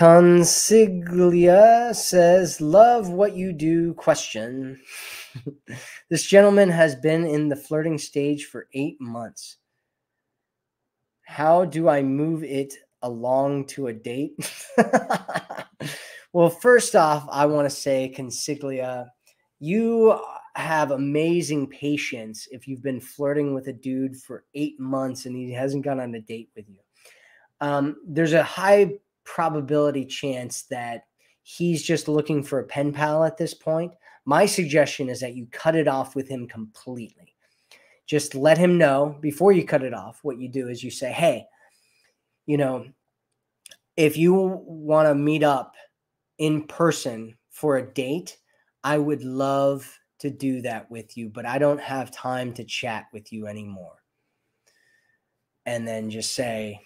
Consiglia says, Love what you do? Question. this gentleman has been in the flirting stage for eight months. How do I move it along to a date? well, first off, I want to say, Consiglia, you have amazing patience if you've been flirting with a dude for eight months and he hasn't gone on a date with you. Um, there's a high probability chance that he's just looking for a pen pal at this point. My suggestion is that you cut it off with him completely. Just let him know before you cut it off. What you do is you say, hey, you know, if you want to meet up in person for a date, I would love to do that with you, but I don't have time to chat with you anymore. And then just say,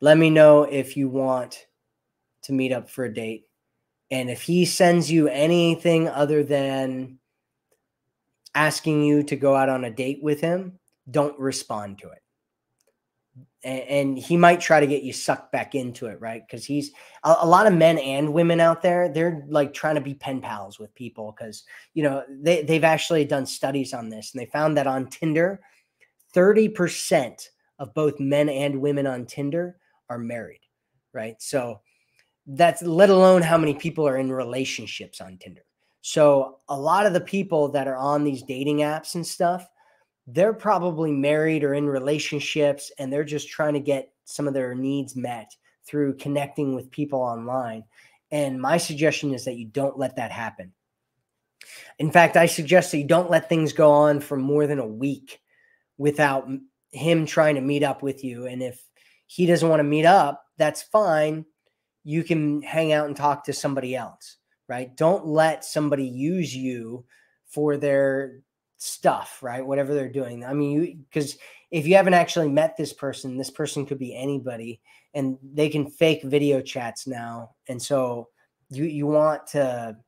let me know if you want to meet up for a date. And if he sends you anything other than asking you to go out on a date with him, don't respond to it. And, he might try to get you sucked back into it, right? Because he's a, a, lot of men and women out there, they're like trying to be pen pals with people because, you know, they, they've actually done studies on this and they found that on Tinder, 30% of both men and women on Tinder are married, right? So that's let alone how many people are in relationships on Tinder. So a lot of the people that are on these dating apps and stuff, they're probably married or in relationships and they're just trying to get some of their needs met through connecting with people online. And my suggestion is that you don't let that happen. In fact, I suggest that you don't let things go on for more than a week without him trying to meet up with you. And if he doesn't want to meet up, that's fine. You can hang out and talk to somebody else, right? Don't let somebody use you for their stuff, right? Whatever they're doing. I mean, you because if you haven't actually met this person, this person could be anybody and they can fake video chats now. And so you you want to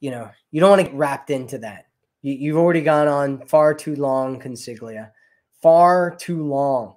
you know, you don't want to get wrapped into that. You, you've already gone on far too long, Consiglia. Far too long